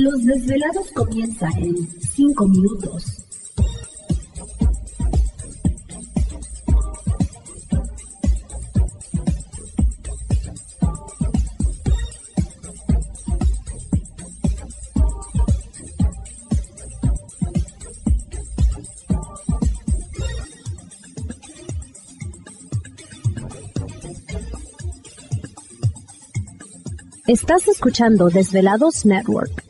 Los desvelados comienza en 5 minutos. Estás escuchando Desvelados Network.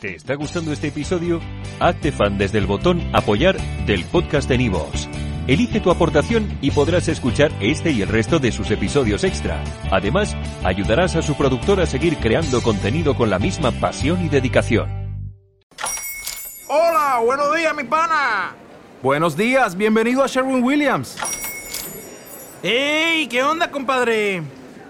¿Te está gustando este episodio? Hazte fan desde el botón Apoyar del podcast de Nivos. Elige tu aportación y podrás escuchar este y el resto de sus episodios extra. Además, ayudarás a su productor a seguir creando contenido con la misma pasión y dedicación. Hola, buenos días, mi pana. Buenos días, bienvenido a Sherwin Williams. ¡Ey! ¿Qué onda, compadre?